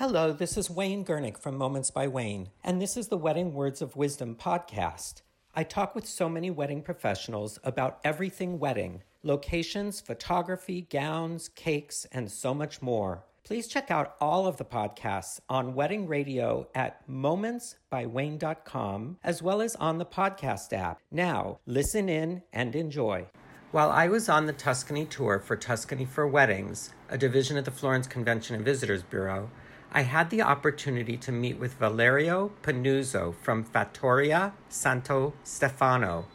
Hello, this is Wayne Gernick from Moments by Wayne, and this is the Wedding Words of Wisdom podcast. I talk with so many wedding professionals about everything wedding locations, photography, gowns, cakes, and so much more. Please check out all of the podcasts on Wedding Radio at momentsbywayne.com as well as on the podcast app. Now, listen in and enjoy. While I was on the Tuscany tour for Tuscany for Weddings, a division of the Florence Convention and Visitors Bureau, I had the opportunity to meet with Valerio Panuzzo from Fattoria Santo Stefano.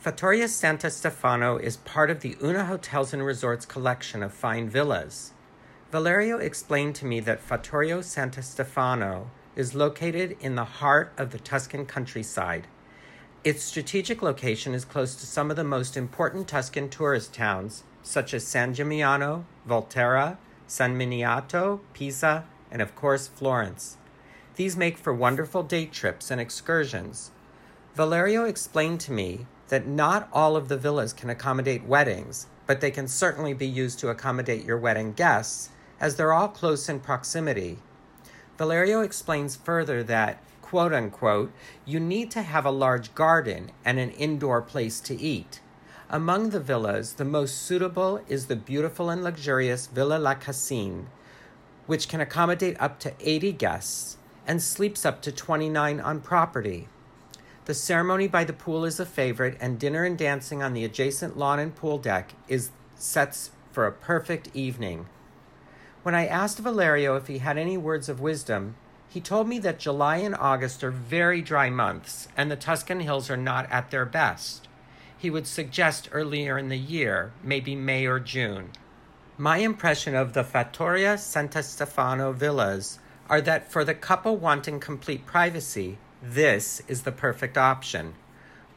Fattoria Santo Stefano is part of the Una Hotels and Resorts collection of fine villas. Valerio explained to me that Fattoria Santo Stefano is located in the heart of the Tuscan countryside. Its strategic location is close to some of the most important Tuscan tourist towns, such as San Gimignano, Volterra, San Miniato, Pisa, and of course Florence. These make for wonderful day trips and excursions. Valerio explained to me that not all of the villas can accommodate weddings, but they can certainly be used to accommodate your wedding guests, as they're all close in proximity. Valerio explains further that, quote unquote, you need to have a large garden and an indoor place to eat. Among the villas, the most suitable is the beautiful and luxurious Villa La Cascine, which can accommodate up to 80 guests and sleeps up to 29 on property. The ceremony by the pool is a favorite, and dinner and dancing on the adjacent lawn and pool deck is sets for a perfect evening. When I asked Valerio if he had any words of wisdom, he told me that July and August are very dry months and the Tuscan hills are not at their best. He would suggest earlier in the year, maybe May or June. My impression of the Fattoria Santo Stefano villas are that for the couple wanting complete privacy, this is the perfect option.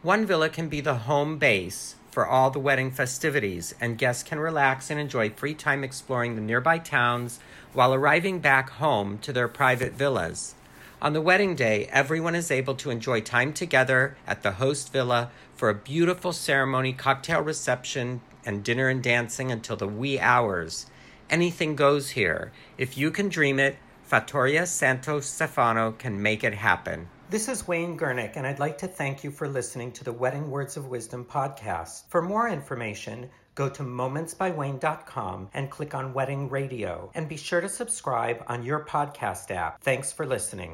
One villa can be the home base for all the wedding festivities, and guests can relax and enjoy free time exploring the nearby towns while arriving back home to their private villas. On the wedding day, everyone is able to enjoy time together at the host villa for a beautiful ceremony, cocktail reception, and dinner and dancing until the wee hours. Anything goes here. If you can dream it, Fattoria Santo Stefano can make it happen. This is Wayne Gernick, and I'd like to thank you for listening to the Wedding Words of Wisdom podcast. For more information, go to momentsbywayne.com and click on Wedding Radio, and be sure to subscribe on your podcast app. Thanks for listening.